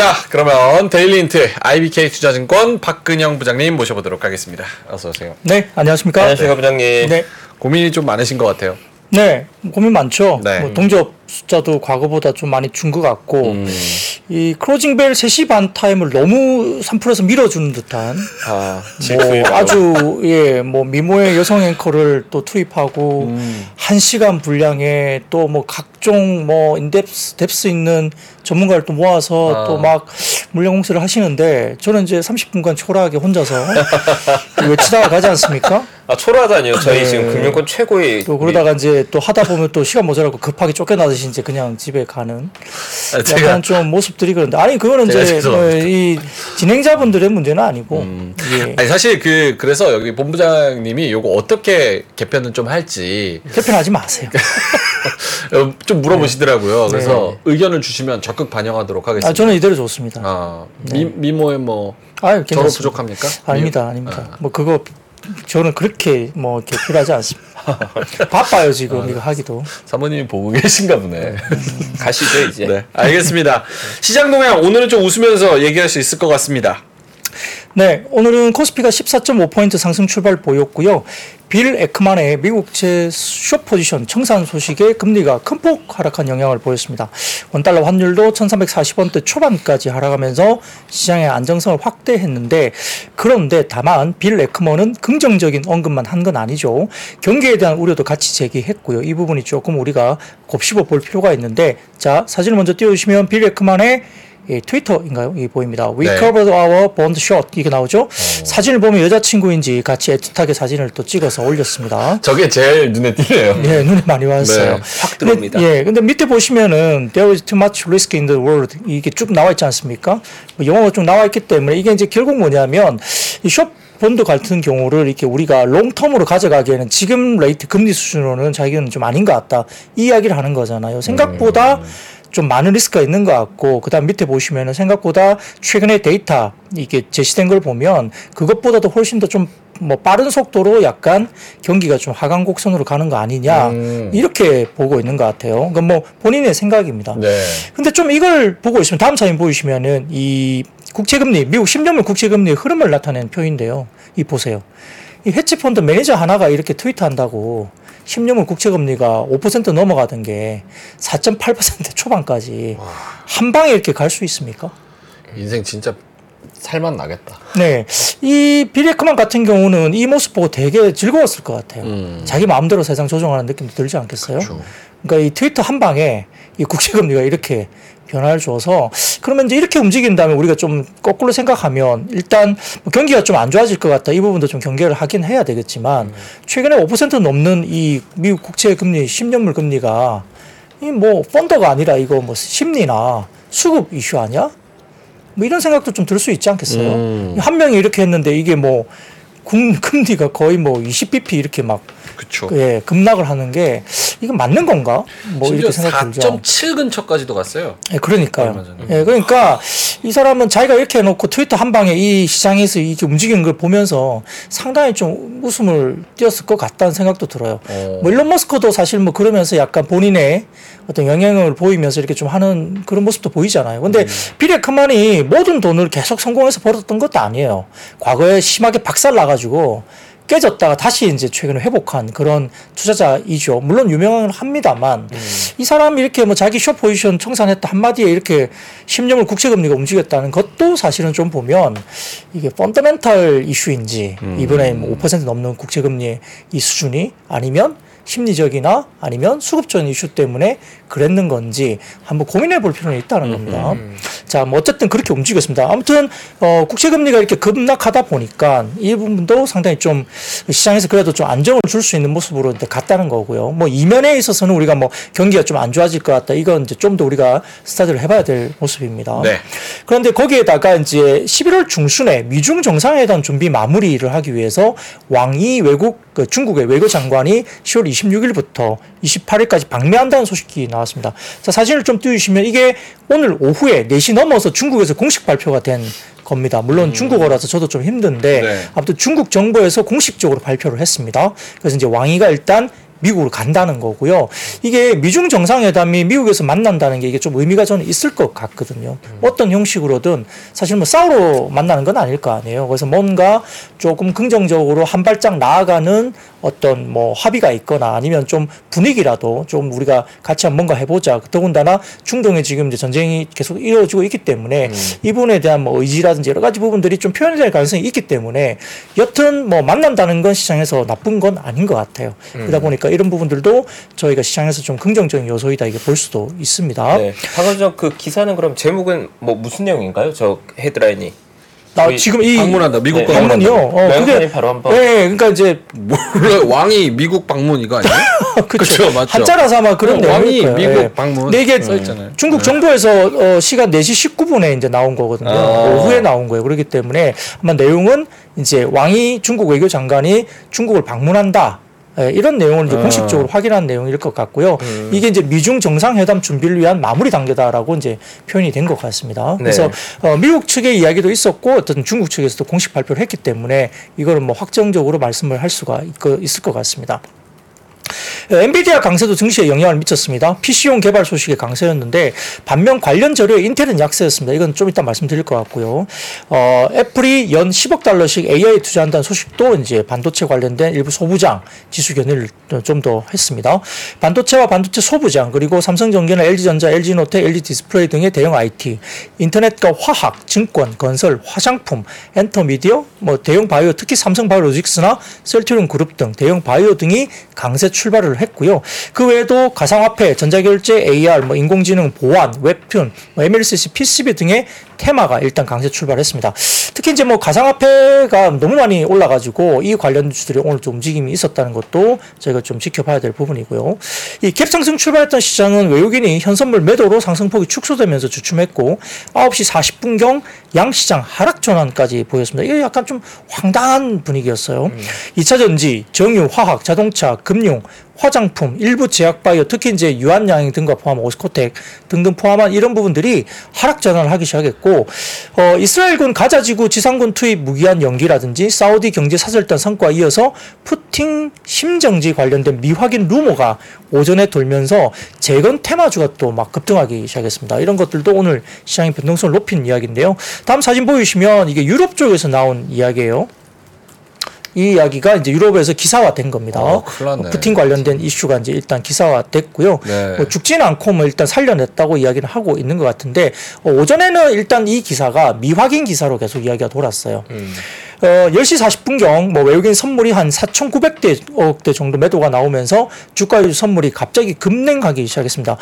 자, 그러면 데일리힌트 IBK 투자증권 박근형 부장님 모셔보도록 하겠습니다. 어서 오세요. 네, 안녕하십니까? 안녕하세요, 부장님. 네, 고민이 좀 많으신 것 같아요. 네, 고민 많죠. 네. 뭐 동접 숫자도 과거보다 좀 많이 준 것 같고, 음. 이 Closing Bell 3시 반 타임을 너무 3프로에서 밀어주는 듯한, 아, 뭐 아주, 예, 뭐 미모의 여성 앵커를 또 투입하고, 음. 한 시간 분량에 또 뭐 각종 뭐 index, depth 있는 전문가를 또 모아서 아. 또막 물량 공세를 하시는데, 저는 이제 30분간 초라하게 혼자서 외치다가 가지 않습니까? 아 초라하다니요. 저희 네. 지금 금융권 최고의 또 그러다가 이제 또 하다 보면 또 시간 모자라고 급하게 쫓겨나듯이 이제 그냥 집에 가는 아, 약간 좀 모습들이 그런데 아니 그거는 이제. 음. 어, 이 진행자분들의 문제는 아니고 예. 아니 사실 그 그래서 여기 본부장님이 요거 어떻게 개편은 좀 할지 개편하지 마세요. 어, 좀 물어보시더라고요. 그래서 네. 의견을 주시면 적극 반영하도록 하겠습니다. 아 저는 이대로 좋습니다. 아, 미, 미모에 뭐 아유 저로. 부족합니까? 아닙니다, 미- 아닙니다. 아. 뭐 그거 저는 그렇게 뭐 이렇게 필요하지 않습니다. 바빠요 지금 아. 이거 하기도. 사모님이 보고 계신가 보네. 가시죠 이제. 네, 알겠습니다. 시장 동향 오늘은 좀 웃으면서 얘기할 수 있을 것 같습니다. 네, 오늘은 코스피가 14.5포인트 상승 출발 보였고요. 빌 에크만의 미국제 숏 포지션 청산 소식에 금리가 큰 폭 하락한 영향을 보였습니다. 원달러 환율도 1340원대 초반까지 하락하면서 시장의 안정성을 확대했는데 그런데 다만 빌 에크먼은 긍정적인 언급만 한 건 아니죠. 경기에 대한 우려도 같이 제기했고요. 이 부분이 조금 우리가 곱씹어 볼 필요가 있는데 자, 사진을 먼저 띄워주시면 빌 에크만의 이 트위터인가요? 이 보입니다. We 네. covered our bond short 이게 나오죠. 사진을 보면 여자친구인지 같이 애틋하게 사진을 또 찍어서 올렸습니다. 저게 제일 눈에 띄네요. 예, 눈에 많이 왔어요. 네, 확 들어옵니다. 근데, 예, 근데 밑에 보시면은 there is too much risk in the world 이게 쭉 나와 있지 않습니까? 뭐 영어가 쭉 나와 있기 때문에 이게 이제 결국 뭐냐면 이 short bond 같은 경우를 이렇게 우리가 long term으로 가져가기에는 지금 rate 금리 수준으로는 자기는 좀 아닌 것 같다. 이 이야기를 하는 거잖아요. 생각보다 좀 많은 리스크가 있는 것 같고, 그 다음 밑에 보시면은 생각보다 최근에 데이터, 이게 제시된 걸 보면 그것보다도 훨씬 더좀 뭐 빠른 속도로 약간 경기가 좀 하강 곡선으로 가는 거 아니냐, 음. 이렇게 보고 있는 것 같아요. 그러니까 뭐 본인의 생각입니다. 네. 근데 좀 이걸 보고 있으면 다음 사진 보이시면은 이 국채금리, 미국 10년물 국채금리의 흐름을 나타낸 표인데요. 이 보세요. 이 헤지펀드 매니저 하나가 이렇게 트위트한다고 10년물 국채 금리가 5% 넘어가던 게 4.8% 초반까지 한 방에 이렇게 갈 수 있습니까? 인생 진짜 살만 나겠다. 네. 이 비레크만 같은 경우는 이 모습 보고 되게 즐거웠을 것 같아요. 음. 자기 마음대로 세상 조정하는 느낌도 들지 않겠어요? 그렇죠. 그러니까 이 트위터 한 방에 이 국채금리가 이렇게 변화를 줘서 그러면 이제 이렇게 움직인다면 우리가 좀 거꾸로 생각하면 일단 뭐 경기가 좀 안 좋아질 것 같다 이 부분도 좀 경계를 하긴 해야 되겠지만 최근에 5% 넘는 이 미국 국채 금리 10년물 금리가 이 뭐 펀더가 아니라 이거 뭐 심리나 수급 이슈 아니야? 뭐 이런 생각도 좀 들 수 있지 않겠어요? 음. 한 명이 이렇게 했는데 이게 뭐 금- 금리가 거의 뭐 20bp 이렇게 막 그렇죠. 예, 급락을 하는 게 이건 맞는 건가? 뭐 이렇게 생각 들죠. 4.7 근처까지도 갔어요. 예, 그러니까요. 전에. 예, 그러니까 이 사람은 자기가 이렇게 해놓고 트위터 한 방에 이 시장에서 이렇게 움직이는 걸 보면서 상당히 좀 웃음을 띄었을 것 같다는 생각도 들어요. 어. 뭐 일론 머스크도 사실 뭐 그러면서 약간 본인의 어떤 영향을 보이면서 이렇게 좀 하는 그런 모습도 보이잖아요. 근데 비레 크만이 모든 돈을 계속 성공해서 벌었던 것도 아니에요. 과거에 심하게 박살 나가지고 깨졌다가 다시 이제 최근에 회복한 그런 투자자이죠. 물론 유명은 합니다만 이 사람이 이렇게 뭐 자기 숏 포지션 청산했다 한마디에 이렇게 10년물 국채금리가 움직였다는 것도 사실은 좀 보면 이게 펀더멘탈 이슈인지 이번에 뭐5% 넘는 국채금리의 이 수준이 아니면 심리적이나 아니면 수급적인 이슈 때문에 그랬는 건지 한번 고민해 볼 필요는 있다는 겁니다. 자, 뭐 어쨌든 그렇게 움직였습니다. 아무튼 어, 국채 금리가 이렇게 급락하다 보니까 이 부분도 상당히 좀 시장에서 그래도 좀 안정을 줄 수 있는 모습으로 이제 갔다는 거고요. 뭐 이면에 있어서는 우리가 뭐 경기가 좀 안 좋아질 것 같다. 이건 이제 좀 더 우리가 스타디를 해봐야 될 모습입니다. 네. 그런데 거기에다가 이제 11월 중순에 미중 정상회담 준비 마무리를 하기 위해서 왕이 외국 그 중국의 외교 장관이 10월 26일부터 28일까지 방미한다는 소식이 나왔습니다. 자, 사진을 좀 띄우시면 이게 오늘 오후에 4시 넘어서 중국에서 공식 발표가 된 겁니다. 물론 중국어라서 저도 좀 힘든데 네. 아무튼 중국 정부에서 공식적으로 발표를 했습니다. 그래서 이제 왕이가 일단 미국으로 간다는 거고요. 이게 미중 정상회담이 미국에서 만난다는 게 이게 좀 의미가 저는 있을 것 같거든요. 어떤 형식으로든 사실 뭐 싸우러 만나는 건 아닐 거 아니에요. 그래서 뭔가 조금 긍정적으로 한 발짝 나아가는 어떤 뭐 합의가 있거나 아니면 좀 분위기라도 좀 우리가 같이 한번 뭔가 해보자. 더군다나 중동에 지금 이제 전쟁이 계속 이루어지고 있기 때문에 이 부분에 대한 뭐 의지라든지 여러 가지 부분들이 좀 표현될 가능성이 있기 때문에 여튼 뭐 만난다는 건 시장에서 나쁜 건 아닌 것 같아요. 그러다 보니까 이런 부분들도 저희가 시장에서 좀 긍정적인 요소이다 이게 볼 수도 있습니다. 네. 박원정 그 기사는 그럼 제목은 뭐 무슨 내용인가요? 저 헤드라인이. 나 지금 이 방문한다. 미국 네, 방문. 방문이요. 어, 명단이 그게 바로 한번. 네, 그러니까 이제 몰라 왕이 미국 방문 이거 아니에요? 그쵸, 맞죠. 한자라서 아마 그런 어, 왕이 거예요. 미국 예. 방문 근데 이게 써 있잖아요. 중국 정부에서 어, 시간 4시 19분에 이제 나온 거거든요. 아. 오후에 나온 거예요. 그렇기 때문에 아마 내용은 이제 왕이 중국 외교장관이 중국을 방문한다. 예, 이런 내용을 이제 아. 공식적으로 확인한 내용일 것 같고요. 음. 이게 이제 미중 정상회담 준비를 위한 마무리 단계다라고 이제 표현이 된 것 같습니다. 네. 그래서 어, 미국 측의 이야기도 있었고 어떤 중국 측에서도 공식 발표를 했기 때문에 이거는 뭐 확정적으로 말씀을 할 수가 있- 있을 것 같습니다. 어, 엔비디아 강세도 증시에 영향을 미쳤습니다. PC용 개발 소식의 강세였는데 반면 관련 자료에 인텔은 약세였습니다. 이건 좀 이따 말씀드릴 것 같고요. 어, 애플이 연 10억 달러씩 AI 투자한다는 소식도 이제 반도체 관련된 일부 소부장 지수 견인을 좀더 했습니다. 반도체와 반도체 소부장 그리고 삼성전기나 LG전자, LG이노텍, LG디스플레이 등의 대형 IT, 인터넷과 화학, 증권, 건설, 화장품, 엔터미디어, 뭐 대형 바이오, 특히 삼성 바이오로직스나 셀트리온 그룹 등 대형 바이오 등이 강세 출발을 했고요. 그 외에도 가상화폐, 전자결제, AR, 뭐 인공지능, 보안, 웹툰, 뭐 MLCC, PCB 등의 테마가 일단 강세 출발했습니다. 특히 이제 뭐 가상화폐가 너무 많이 올라가지고 이 관련 주들이 오늘 좀 움직임이 있었다는 것도 저희가 좀 지켜봐야 될 부분이고요. 이 갭 상승 출발했던 시장은 외국인이 현선물 매도로 상승폭이 축소되면서 주춤했고 9시 40분경 양시장 하락 전환까지 보였습니다. 이게 약간 좀 황당한 분위기였어요. 2차 전지, 정유, 화학, 자동차, 금융, 화장품, 일부 제약바이오, 특히 이제 유한양행 등과 포함한 오스코텍 등등 포함한 이런 부분들이 하락 전환을 하기 시작했고, 어, 이스라엘군 가자지구 지상군 투입 무기한 연기라든지 사우디 경제 사절단 성과에 이어서 푸틴 심정지 관련된 미확인 루머가 오전에 돌면서 재건 테마주가 또 막 급등하기 시작했습니다. 이런 것들도 오늘 시장의 변동성을 높인 이야기인데요. 다음 사진 보이시면 이게 유럽 쪽에서 나온 이야기예요. 이 이야기가 이제 유럽에서 기사화된 겁니다. 어, 큰일 났네. 푸틴 관련된 이슈가 이제 일단 기사화됐고요. 네. 뭐 죽지는 않고 뭐 일단 살려냈다고 이야기를 하고 있는 것 같은데 어, 오전에는 일단 이 기사가 미확인 기사로 계속 이야기가 돌았어요. 음. 어, 10시 40분경 뭐 외국인 선물이 한 4,900대 정도 매도가 나오면서 주가율 선물이 갑자기 급냉하기 시작했습니다.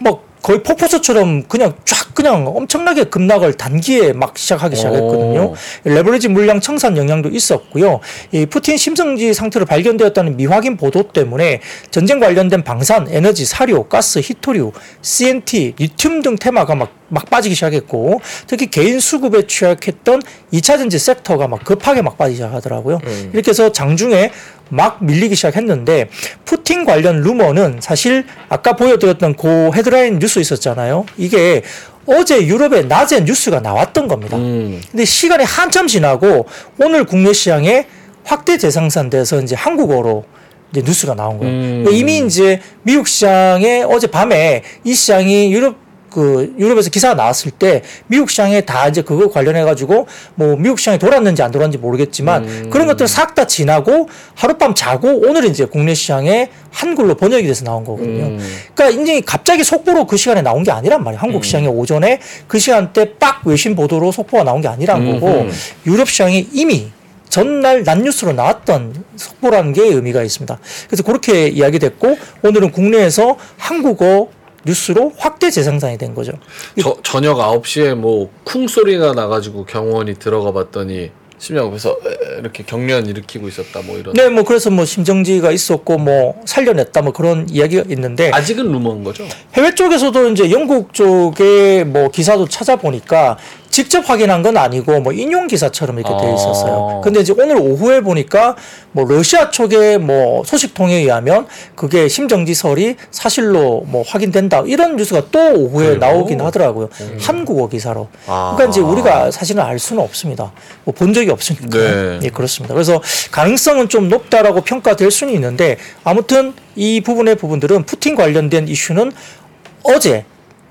뭐 거의 폭포수처럼 그냥 쫙 그냥 엄청나게 급락을 단기에 막 시작하기 시작했거든요. 오. 레버리지 물량 청산 영향도 있었고요. 이 푸틴 심성지 상태로 발견되었다는 미확인 보도 때문에 전쟁 관련된 방산, 에너지, 사료, 가스, 히토류, CNT, 리튬 등 테마가 막, 막 빠지기 시작했고 특히 개인 수급에 취약했던 2차 전지 섹터가 막 급하게 막 빠지기 시작하더라고요. 음. 이렇게 해서 장중에 막 밀리기 시작했는데 푸틴 관련 루머는 사실 아까 보여드렸던 그 헤드라인 뉴스 있었잖아요. 이게 어제 유럽에 낮에 뉴스가 나왔던 겁니다. 음. 근데 시간이 한참 지나고 오늘 국내 시장에 확대 재생산돼서 이제 한국어로 이제 뉴스가 나온 거예요. 음. 이미 이제 미국 시장에 어제 밤에 이 시장이 유럽 그 유럽에서 기사가 나왔을 때 미국 시장에 다 이제 그거 관련해 가지고 뭐 미국 시장에 돌았는지 안 돌았는지 모르겠지만 음. 그런 것들 싹 다 지나고 하룻밤 자고 오늘 이제 국내 시장에 한글로 번역이 돼서 나온 거거든요. 음. 그러니까 이제 갑자기 속보로 그 시간에 나온 게 아니란 말이에요. 한국 시장에 오전에 그 시간대 빡 외신 보도로 속보가 나온 게 아니란 거고 음흠. 유럽 시장에 이미 전날 난뉴스로 나왔던 속보라는 게 의미가 있습니다. 그래서 그렇게 이야기됐고 오늘은 국내에서 한국어 뉴스로 확대 재생산이 된 거죠. 저, 저녁 9시에 뭐 쿵 소리가 나가지고 경호원이 들어가 봤더니 심장 옆에서 에, 이렇게 경련 일으키고 있었다 뭐 이런. 네, 뭐 그래서 뭐 심정지가 있었고 뭐 살려냈다 뭐 그런 이야기가 있는데 아직은 루머인 거죠? 해외 쪽에서도 이제 영국 쪽에 뭐 기사도 찾아보니까 직접 확인한 건 아니고 뭐 인용 기사처럼 이렇게 돼 아. 있었어요. 근데 이제 오늘 오후에 보니까 뭐 러시아 쪽의 뭐 소식통에 의하면 그게 심정지설이 사실로 뭐 확인된다 이런 뉴스가 또 오후에 그래요? 나오긴 하더라고요. 한국어 기사로. 아. 그러니까 이제 우리가 사실은 알 수는 없습니다. 뭐 본 적이 없으니까. 네. 예, 그렇습니다. 그래서 가능성은 좀 높다라고 평가될 수는 있는데 아무튼 이 부분의 부분들은 푸틴 관련된 이슈는 어제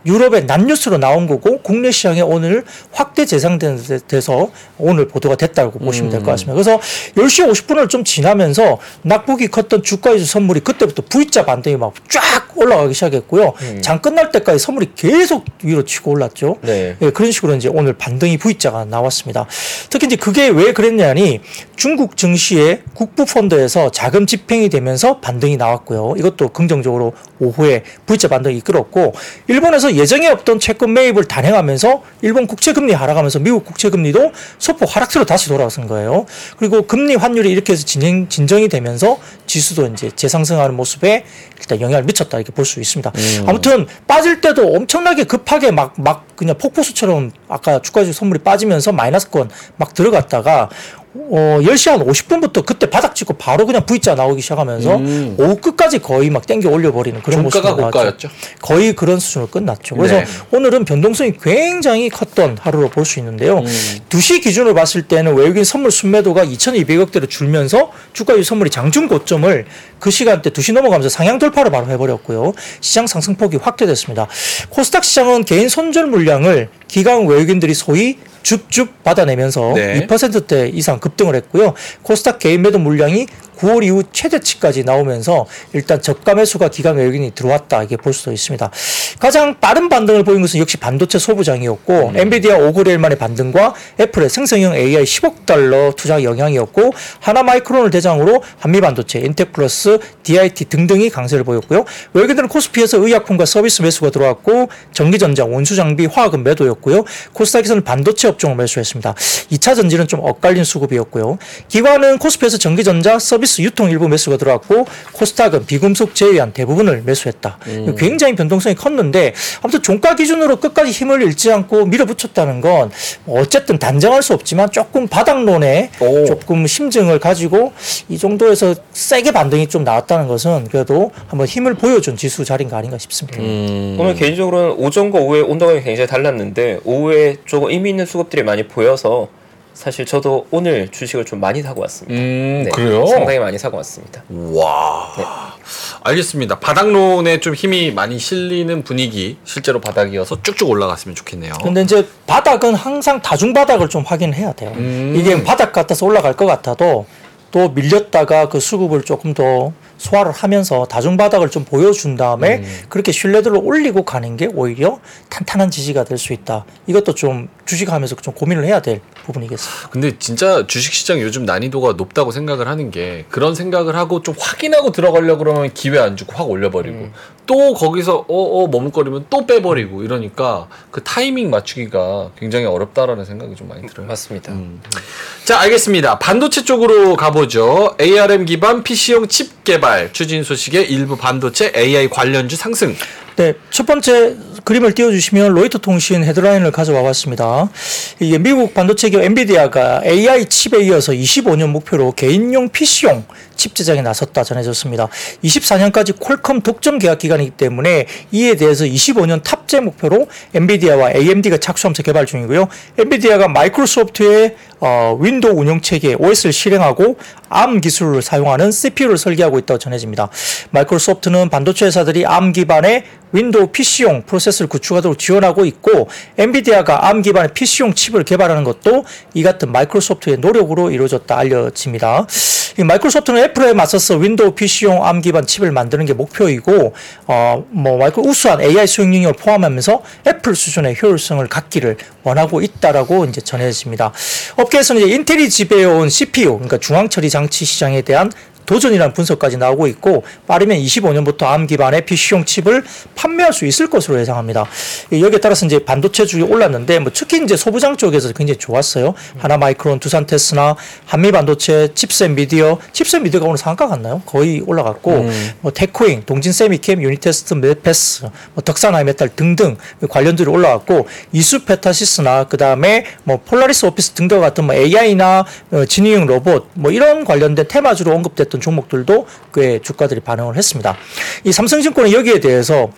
유럽의 난뉴스로 나온 거고 국내 시장에 오늘 확대 재상돼서 오늘 보도가 됐다고 보시면 될 것 같습니다. 그래서 10시 50분을 좀 지나면서 낙폭이 컸던 주가지수 선물이 그때부터 V자 반등이 막 쫙 올라가기 시작했고요. 장 끝날 때까지 선물이 계속 위로 치고 올랐죠. 네. 예, 그런 식으로 이제 오늘 반등이 V자가 나왔습니다. 특히 이제 그게 왜 그랬냐니 중국 증시의 국부 펀드에서 자금 집행이 되면서 반등이 나왔고요. 이것도 긍정적으로 오후에 V자 반등이 이끌었고 일본에서 예정에 없던 채권 매입을 단행하면서 일본 국채 금리 하락하면서 미국 국채 금리도 소폭 하락세로 다시 돌아선 거예요. 그리고 금리 환율이 이렇게 해서 진행 진정이 되면서 지수도 이제 재상승하는 모습에 일단 영향을 미쳤다 이렇게 볼 수 있습니다. 아무튼 빠질 때도 엄청나게 급하게 막 막 그냥 폭포수처럼 아까 주가지수 선물이 빠지면서 마이너스권 막 들어갔다가 어 10시 한 50분부터 그때 바닥 찍고 바로 그냥 V자 나오기 시작하면서 음. 오후 끝까지 거의 막 땡겨 올려버리는 그런 모습이 나왔죠. 거의 그런 수준으로 끝났죠. 그래서 네. 오늘은 변동성이 굉장히 컸던 하루로 볼 수 있는데요. 음. 2시 기준으로 봤을 때는 외국인 선물 순매도가 2,200억대로 줄면서 주가유 선물이 장중 고점을 그 시간대 2시 넘어가면서 상향 돌파를 바로 해버렸고요. 시장 상승폭이 확대됐습니다. 코스닥 시장은 개인 손절 물량을 기관 외국인들이 소위 줍줍 받아내면서 네. 2%대 이상 급등을 했고요. 코스닥 개인 매도 물량이 9월 이후 최대치까지 나오면서 일단 저가 매수가 기관 외국인이 들어왔다 이게 볼 수도 있습니다. 가장 빠른 반등을 보인 것은 역시 반도체 소부장이었고 엔비디아 5거래일 만의 반등과 애플의 생성형 AI 10억 달러 투자 영향이었고 하나 마이크론을 대상으로 한미 반도체, 인텍플러스, DIT 등등이 강세를 보였고요. 외국인들은 코스피에서 의약품과 서비스 매수가 들어왔고 전기전자, 원수장비, 화학은 매도였고요. 코스닥에서는 반도체 업종을 매수했습니다. 2차 전지는 좀 엇갈린 수급이었고요. 기관은 코스피에서 전기전자, 서비스 유통 일부 매수가 들어왔고 코스닥은 비금속 제외한 대부분을 매수했다. 굉장히 변동성이 컸는데 아무튼 종가 기준으로 끝까지 힘을 잃지 않고 밀어붙였다는 건뭐 어쨌든 단정할 수 없지만 조금 바닥론에 오. 조금 심증을 가지고 이 정도에서 세게 반등이 좀 나왔다는 것은 그래도 한번 힘을 보여준 지수 자리인가 아닌가 싶습니다. 음. 오늘 개인적으로는 오전과 오후에 온도가 굉장히 달랐는데 오후에 조금 의미 있는 수급들이 많이 보여서 사실 저도 오늘 주식을 좀 많이 사고 왔습니다. 음, 네, 그래요? 상당히 많이 사고 왔습니다. 와. 알겠습니다. 바닥론에 좀 힘이 많이 실리는 분위기, 실제로 바닥이어서 쭉쭉 올라갔으면 좋겠네요. 근데 이제 바닥은 항상 다중 바닥을 좀 확인해야 돼요. 음. 이게 바닥 같아서 올라갈 것 같아도 또 밀렸다가 그 수급을 조금 더 소화를 하면서 다중 바닥을 좀 보여준 다음에 음. 그렇게 신뢰도를 올리고 가는 게 오히려 탄탄한 지지가 될 수 있다. 이것도 좀 주식하면서 좀 고민을 해야 될 부분이겠습니다. 근데 진짜 주식시장 요즘 난이도가 높다고 생각을 하는 게 그런 생각을 하고 좀 확인하고 들어가려고 그러면 기회 안 주고 확 올려버리고 또 거기서 어어 머뭇거리면 또 빼버리고 이러니까 그 타이밍 맞추기가 굉장히 어렵다라는 생각이 좀 많이 들어요. 맞습니다. 음. 자, 알겠습니다. 반도체 쪽으로 가보죠. ARM 기반 PC용 칩 개발 추진 소식에 일부 반도체 AI 관련주 상승. 네, 첫 번째 그림을 띄워주시면 로이터 통신 헤드라인을 가져와 봤습니다. 이게 미국 반도체 기업 엔비디아가 AI 칩에 이어서 25년 목표로 개인용 PC용 칩 제작에 나섰다 전해졌습니다. 24년까지 퀄컴 독점 계약 기간이기 때문에 이에 대해서 25년 탑재 목표로 엔비디아와 AMD가 착수하면서 개발 중이고요. 엔비디아가 마이크로소프트의 어, 윈도우 운영 체계 OS를 실행하고 ARM 기술을 사용하는 CPU를 설계하고 있다고 전해집니다. 마이크로소프트는 반도체 회사들이 ARM 기반의 윈도우 PC용 프로세서를 구축하도록 지원하고 있고 엔비디아가 ARM 기반의 PC용 칩을 개발하는 것도 이 같은 마이크로소프트의 노력으로 이루어졌다 알려집니다. 이 마이크로소프트는 애플에 맞서서 윈도우 PC용 ARM 기반 칩을 만드는 게 목표이고 어 뭐 마이크로 우수한 AI 수행 능력을 포함하면서 애플 수준의 효율성을 갖기를 원하고 있다라고 이제 전해집니다. 업계에서는 이제 인텔이 지배해온 CPU 그러니까 중앙 처리 장치 시장에 대한 도전이라는 분석까지 나오고 있고 빠르면 25년부터 ARM 기반의 PC용 칩을 판매할 수 있을 것으로 예상합니다. 이 여기에 따라서 이제 반도체 주들이 올랐는데 뭐 특히 이제 소부장 쪽에서 굉장히 좋았어요. 하나 마이크론, 두산 테스나, 한미 반도체, 칩스앤미디어, 칩스앤미디어가 오늘 상한가 갔나요? 거의 올라갔고 뭐 테크윙, 동진쎄미켐, 유니테스트, 멜파스, 뭐 덕산 하이메탈 등등 관련들이 올라왔고 이수 페타시스나 그다음에 뭐 폴라리스 오피스 등과 같은 뭐 AI나 어, 지능형 로봇 뭐 이런 관련된 테마주로 언급됐던 종목들도 꽤 주가들이 반응을 했습니다. 이 삼성증권은 여기에 대해서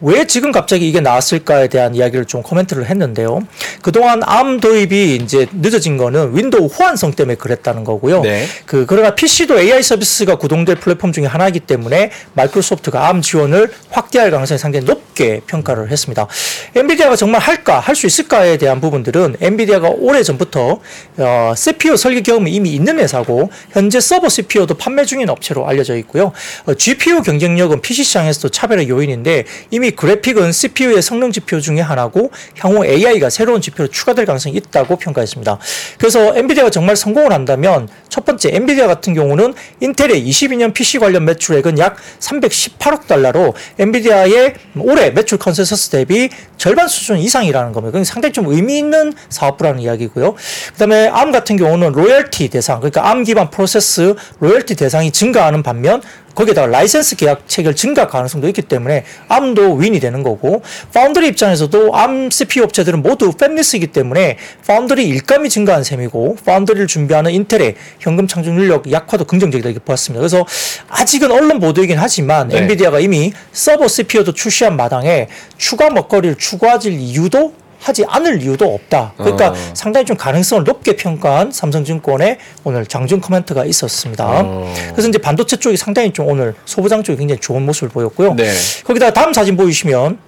왜 지금 갑자기 이게 나왔을까에 대한 이야기를 좀 코멘트를 했는데요. 그동안 ARM 도입이 이제 늦어진 거는 윈도우 호환성 때문에 그랬다는 거고요. 네. 그 그러나 PC도 AI 서비스가 구동될 플랫폼 중에 하나이기 때문에 마이크로소프트가 ARM 지원을 확대할 가능성이 상당히 높게 평가를 했습니다. 엔비디아가 정말 할까, 할 수 있을까에 대한 부분들은 엔비디아가 오래 전부터 어, CPU 설계 경험이 이미 있는 회사고 현재 서버 CPU도 판매 중인 업체로 알려져 있고요. 어, GPU 경쟁력은 PC 시장에서도 차별의 요인인데 이미 그래픽은 CPU의 성능 지표 중에 하나고 향후 AI가 새로운 지표로 추가될 가능성이 있다고 평가했습니다. 그래서 엔비디아가 정말 성공을 한다면 첫 번째 엔비디아 같은 경우는 인텔의 22년 PC 관련 매출액은 약 318억 달러로 엔비디아의 올해 매출 컨센서스 대비 절반 수준 이상이라는 겁니다. 그건 상당히 좀 의미 있는 사업부라는 이야기고요. 그다음에 ARM 같은 경우는 로열티 대상, 그러니까 ARM 기반 프로세서 로열티 대상 이 증가하는 반면 거기에다가 라이센스 계약 체결 증가 가능성도 있기 때문에 ARM도 win이 되는 거고 파운드리 입장에서도 ARM CPU 업체들은 모두 fabless이기 때문에 파운드리 일감이 증가한 셈이고 파운드리를 준비하는 인텔의 현금 창출 능력 약화도 긍정적이다 이렇게 보았습니다. 그래서 아직은 언론 보도이긴 하지만 네. 엔비디아가 이미 서버 CPU도 출시한 마당에 추가 먹거리를 추가질 이유도 하지 않을 이유도 없다. 그러니까 어. 상당히 좀 가능성을 높게 평가한 삼성증권의 오늘 장중 코멘트가 있었습니다. 어. 그래서 이제 반도체 쪽이 상당히 좀 오늘 소부장 쪽이 굉장히 좋은 모습을 보였고요. 네. 거기다가 다음 사진 보이시면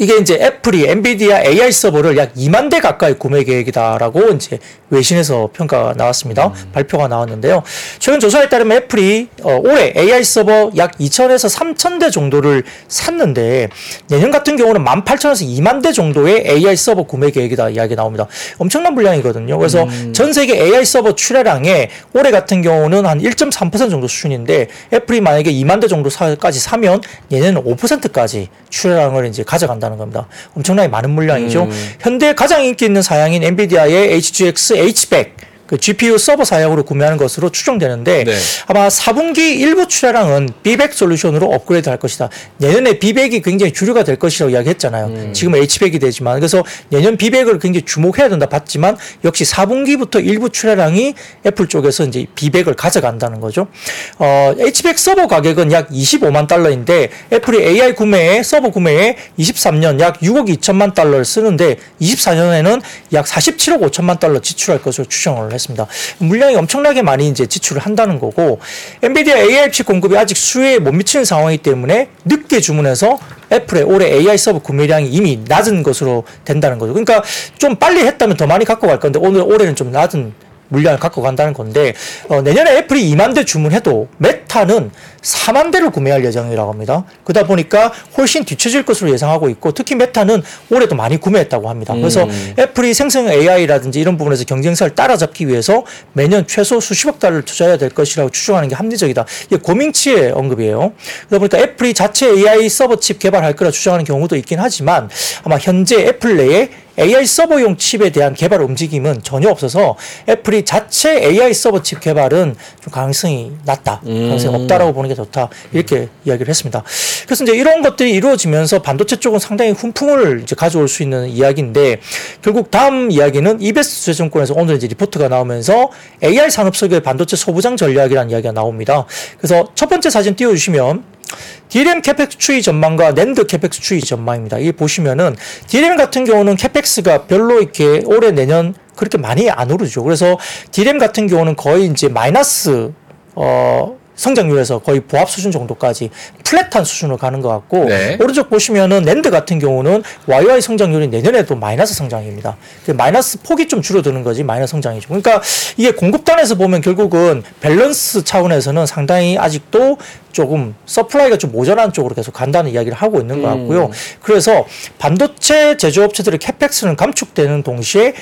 이게 이제 애플이 엔비디아 AI 서버를 약 2만 대 가까이 구매 계획이다라고 이제 외신에서 평가가 나왔습니다. 발표가 나왔는데요. 최근 조사에 따르면 애플이 어, 올해 AI 서버 약 2천에서 3천 대 정도를 샀는데 내년 같은 경우는 18,000에서 2만 대 정도의 AI 서버 구매 계획이다 이야기 나옵니다. 엄청난 물량이거든요. 그래서 전 세계 AI 서버 출하량의 올해 같은 경우는 한 1.3% 정도 수준인데 애플이 만약에 2만 대 정도까지 사면 내년은 5%까지 출하량을 이제 가져간다는 겁니다. 엄청나게 많은 물량이죠. 현대 가장 인기 있는 사양인 엔비디아의 HGX H-back 그 GPU 서버 사양으로 구매하는 것으로 추정되는데 네. 아마 4분기 일부 출하량은 B100 솔루션으로 업그레이드 할 것이다. 내년에 B100이 굉장히 주류가 될 것이라고 이야기했잖아요. 지금 H100이 되지만 그래서 내년 B100을 굉장히 주목해야 된다 봤지만 역시 4분기부터 일부 출하량이 애플 쪽에서 이제 B100을 가져간다는 거죠. 어, H100 서버 가격은 약 25만 달러인데 애플이 AI 구매에 서버 구매에 23년 약 6억 2천만 달러를 쓰는데 24년에는 약 47억 5천만 달러 지출할 것으로 추정을 했습니다. 물량이 엄청나게 많이 이제 지출을 한다는 거고 엔비디아 AI 칩 공급이 아직 수요에 못 미치는 상황이기 때문에 늦게 주문해서 애플의 올해 AI 서버 구매량이 이미 낮은 것으로 된다는 거죠. 그러니까 좀 빨리 했다면 더 많이 갖고 갈 건데 오늘 올해는 좀 낮은 물량을 갖고 간다는 건데 어, 내년에 애플이 2만 대 주문해도 메타는 4만 대를 구매할 예정이라고 합니다. 그러다 보니까 훨씬 뒤처질 것으로 예상하고 있고 특히 메타는 올해도 많이 구매했다고 합니다. 그래서 애플이 생성 AI라든지 이런 부분에서 경쟁사를 따라잡기 위해서 매년 최소 수십억 달러를 투자해야 될 것이라고 추정하는 게 합리적이다. 이게 궈밍치의 언급이에요. 그러다 보니까 애플이 자체 AI 서버 칩 개발할 거라 추정하는 경우도 있긴 하지만 아마 현재 애플 내에 AI 서버용 칩에 대한 개발 움직임은 전혀 없어서 애플이 자체 AI 서버 칩 개발은 좀 가능성이 낮다. 가능성이 없다라고 보는 게 좋다. 이렇게 이야기를 했습니다. 그래서 이제 이런 것들이 이루어지면서 반도체 쪽은 상당히 훈풍을 이제 가져올 수 있는 이야기인데 결국 다음 이야기는 이베스트 투자증권에서 오늘 이제 리포트가 나오면서 AI 산업 속의 반도체 소부장 전략이라는 이야기가 나옵니다. 그래서 첫 번째 사진 띄워주시면 DRAM CAPEX 추이 전망과 NAND CAPEX 추이 전망입니다. 이 보시면은 DRAM 같은 경우는 CAPEX가 별로 이렇게 올해 내년 그렇게 많이 안 오르죠. 그래서 DRAM 같은 경우는 거의 이제 마이너스 어 성장률에서 거의 보합 수준 정도까지 flat한 수준으로 가는 것 같고 네. 오른쪽 보시면은 랜드 같은 경우는 YoY 성장률이 내년에도 마이너스 성장입니다. 그 마이너스 폭이 좀 줄어드는 거지 마이너스 성장이죠. 그러니까 이게 공급단에서 보면 결국은 밸런스 차원에서는 상당히 아직도 조금 supply가 좀 모자란 쪽으로 계속 간다는 이야기를 하고 있는 것 같고요. 그래서 반도체 제조업체들의 CAPEX는 감축되는 동시에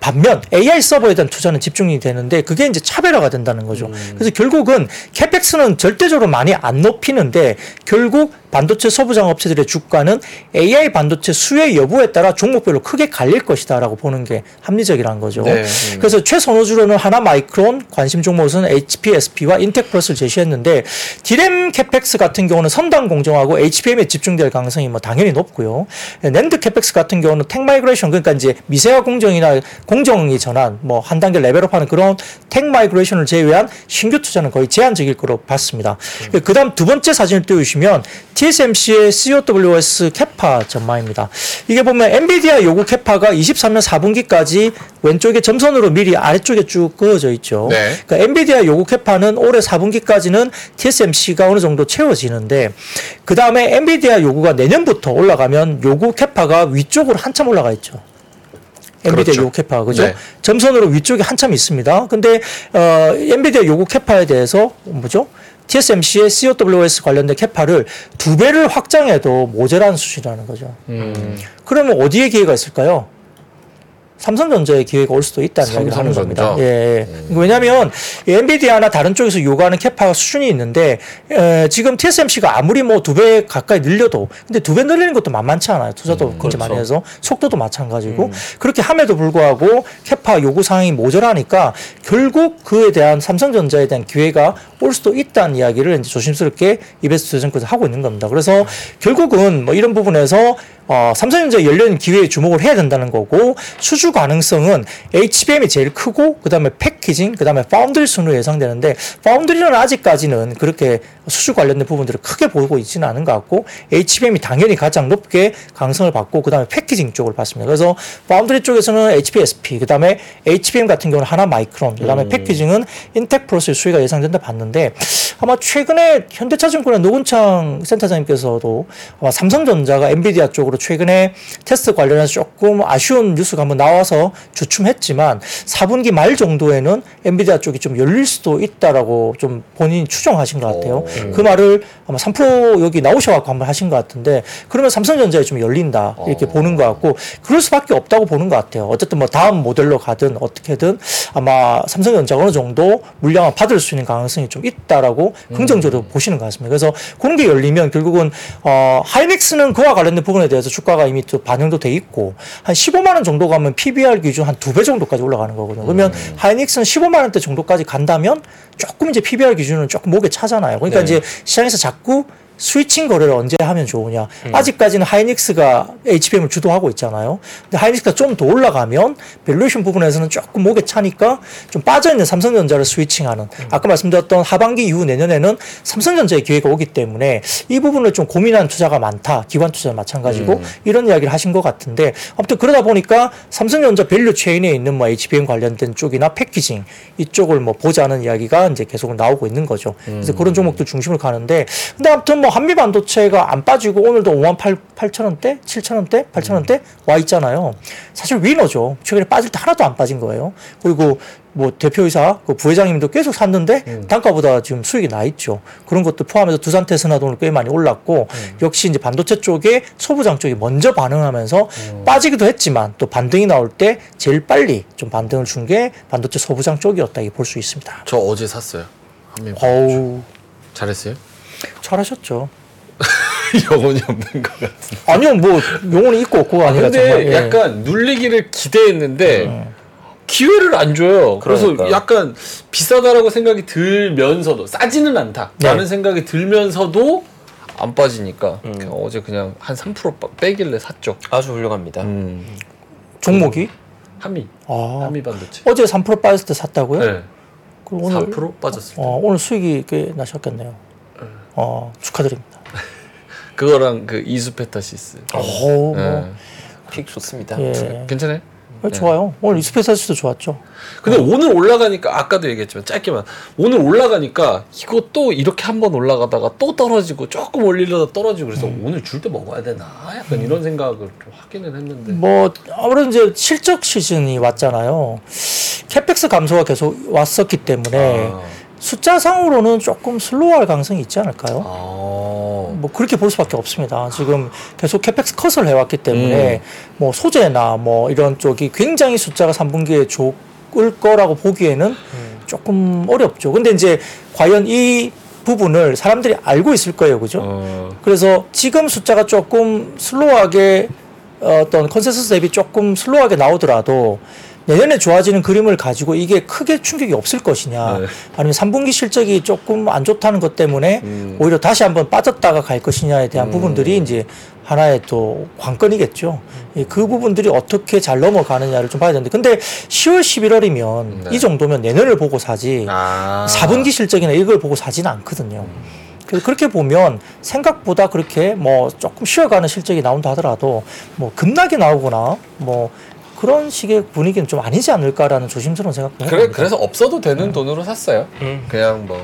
반면 AI 서버에 대한 투자는 집중이 되는데 그게 이제 차별화가 된다는 거죠. 음. 그래서 결국은 CAPEX는 절대적으로 많이 안 높이는데 결국 반도체 소부장 업체들의 주가는 AI 반도체 수혜 여부에 따라 종목별로 크게 갈릴 것이다라고 보는 게 합리적이라는 거죠. 네. 그래서 최선호주로는 하나 마이크론, 관심 종목은 HPSP와 인텍플러스를 제시했는데 DRAM CAPEX 같은 경우는 선단 공정하고 HBM에 집중될 가능성이 뭐 당연히 높고요. NAND CAPEX 같은 경우는 tech migration 그러니까 이제 미세화 공정이나 공정이 전환 뭐 한 단계 level up하는 그런 tech migration을 제외한 신규 투자는 거의 제한적일 거로 봤습니다. 그다음 두 번째 사진을 띄워주시면 TSMC의 CoWoS CAPA 전망입니다. 이게 보면 엔비디아 요구 CAPA가 23년 4분기까지 왼쪽에 점선으로 미리 아래쪽에 쭉 그어져 있죠. 네. 그러니까 엔비디아 요구 CAPA는 올해 4분기까지는 TSMC가 어느 정도 채워지는데 그 다음에 엔비디아 요구가 내년부터 올라가면 요구 CAPA가 위쪽으로 한참 올라가 있죠. 엔비디아 그렇죠. 요구 CAPA 그죠? 네. 점선으로 위쪽에 한참 있습니다. 근데 어 엔비디아 요구 캐파에 대해서 뭐죠? TSMC의 COWS 관련된 캐파를 두 배를 확장해도 모자란 수준이라는 거죠. 음. 그러면 어디에 기회가 있을까요? 삼성전자의 기회가 올 수도 있다는 이야기를 하는 겁니다. 예, 예. 왜냐하면 이 엔비디아나 다른 쪽에서 요구하는 캐파가 수준이 있는데 에, 지금 TSMC가 아무리 뭐 두 배 가까이 늘려도 근데 두 배 늘리는 것도 만만치 않아요. 투자도 굉장히 많이 해서 속도도 마찬가지고 그렇게 함에도 불구하고 캐파 요구 사항이 모자라니까 결국 그에 대한 삼성전자에 대한 기회가 올 수도 있다는 이야기를 이제 조심스럽게 이베스트 재정권에서 하고 있는 겁니다. 그래서 결국은 뭐 이런 부분에서 어, 삼성전자 열린 기회에 주목을 해야 된다는 거고 수주 가능성은 HBM이 제일 크고 그다음에 패키징 그다음에 파운드리 순으로 예상되는데 파운드리는 아직까지는 그렇게 수주 관련된 부분들을 크게 보고 있지는 않은 것 같고 HBM이 당연히 가장 높게 가능성을 받고 그다음에 packaging 쪽을 봤습니다. 그래서 파운드리 쪽에서는 HPSP 그다음에 HBM 같은 경우는 하나 마이크론 그다음에 packaging은 인텍플러스 수혜가 예상된다 봤는데 아마 최근에 현대차증권의 노근창 센터장님께서도 아마 삼성전자가 엔비디아 쪽으로 최근에 테스트 관련해서 조금 아쉬운 뉴스가 한번 나와서 주춤했지만 4분기 말 정도에는 엔비디아 쪽이 좀 열릴 수도 있다라고 좀 본인이 추정하신 것 같아요. 그 말을 아마 3% 여기 나오셔갖고 한번 하신 것 같은데 그러면 삼성전자에 좀 열린다 이렇게 보는 것 같고 그럴 수밖에 없다고 보는 것 같아요. 어쨌든 뭐 다음 모델로 가든 어떻게든 아마 삼성전자가 어느 정도 물량을 받을 수 있는 가능성이 좀 있다라고 긍정적으로 보시는 것 같습니다. 그래서 그런 게 열리면 결국은 어 하이닉스는 그와 관련된 부분에 대해서 주가가 이미 또 반영도 돼 있고 한 15만 원 정도 가면 PBR 기준 한 두 배 정도까지 올라가는 거거든요. 그러면 하이닉스는 15만 원대 정도까지 간다면 조금 이제 PBR 기준은 조금 목에 차잖아요. 그러니까 네. 이제 시장에서 자꾸 switching 거래를 언제 하면 좋으냐. 아직까지는 하이닉스가 HBM을 주도하고 있잖아요. 근데 하이닉스가 좀 더 올라가면 valuation 부분에서는 조금 목에 차니까 좀 빠져있는 삼성전자를 switching하는 아까 말씀드렸던 하반기 이후 내년에는 삼성전자의 기회가 오기 때문에 이 부분을 좀 고민한 투자가 많다. 기관 투자는 마찬가지고 이런 이야기를 하신 것 같은데 아무튼 그러다 보니까 삼성전자 value chain에 있는 뭐 HBM 관련된 쪽이나 packaging 이쪽을 뭐 보자는 이야기가 이제 계속 나오고 있는 거죠. 그래서 그런 종목들 중심으로 가는데 근데 아무튼 뭐 한미 반도체가 안 빠지고 오늘도 5만 8, 8천 원대, 7천 원대, 8천 원대 와 있잖아요. 사실 위너죠. 최근에 빠질 때 하나도 안 빠진 거예요. 그리고 뭐 대표이사 그 부회장님도 계속 샀는데 단가보다 지금 수익이 나 있죠. 그런 것도 포함해서 두산 테스나도 오늘 꽤 많이 올랐고 역시 이제 반도체 쪽에 소부장 쪽이 먼저 반응하면서 빠지기도 했지만 또 반등이 나올 때 제일 빨리 좀 반등을 준 게 반도체 소부장 쪽이었다 이볼수 있습니다. 저 어제 샀어요. 한미 어우 잘했어요? 잘하셨죠. 영혼이 없는 것 같은데. 아니요 뭐 영혼이 있고 없고가 아니라 근데 정말 예. 약간 눌리기를 기대했는데 기회를 안 줘요. 그래서 그러니까. 약간 비싸다라고 생각이 들면서도 싸지는 않다. 네. 라는 생각이 들면서도 안 빠지니까 그냥 어제 그냥 한3% 빠- 빼길래 샀죠. 아주 훌륭합니다. 음. 종목이 한미. 아, 한미 반도체. 어제 3% 빠졌을 때 샀다고요? 네. 그럼 오늘 4% 빠졌을 때. 어, 오늘 수익이 꽤 나셨겠네요. 어, 축하드립니다. 그거랑 그 이수페타시스. 오, 뭐, 네. 픽 좋습니다. 예. 괜찮아요? 어, 좋아요. 오늘 이스페사스도 좋았죠. 근데 오늘 올라가니까 아까도 얘기했지만 짧게만 오늘 올라가니까 이거 또 이렇게 한번 올라가다가 또 떨어지고 조금 올리려다 떨어지고 그래서 오늘 줄 때 먹어야 되나 약간 이런 생각을 좀 하기는 했는데 뭐 아무래도 이제 실적 시즌이 왔잖아요. CAPEX 감소가 계속 왔었기 때문에 아. 숫자상으로는 조금 slow할 가능성이 있지 않을까요? 아. 뭐 그렇게 볼 수밖에 없습니다. 지금 계속 CAPEX cut을 해왔기 때문에 뭐 소재나 뭐 이런 쪽이 굉장히 숫자가 3분기에 좋을 거라고 보기에는 조금 어렵죠. 근데 이제 과연 이 부분을 사람들이 알고 있을 거예요, 그죠? 어, 그래서 지금 숫자가 조금 slow하게 어, 어떤 컨센서스 대비 조금 slow하게 나오더라도 내년에 좋아지는 그림을 가지고 이게 크게 충격이 없을 것이냐 네. 아니면 3분기 실적이 조금 안 좋다는 것 때문에 음. 오히려 다시 한번 빠졌다가 갈 것이냐에 대한 음. 부분들이 이제 하나의 또 관건이겠죠. 예, 그 부분들이 어떻게 잘 넘어가느냐를 좀 봐야 되는데 근데 10월 11월이면 네. 이 정도면 내년을 보고 사지 아. 4분기 실적이나 이걸 보고 사지는 않거든요. 그래서 그렇게 보면 생각보다 그렇게 뭐 조금 쉬어가는 실적이 나온다 하더라도 뭐 급락이 나오거나 뭐 그런 식의 분위기는 좀 아니지 않을까라는 조심스러운 생각도 그래, 해봅니다. 그래서 없어도 되는 돈으로 샀어요. 음. 그냥 뭐.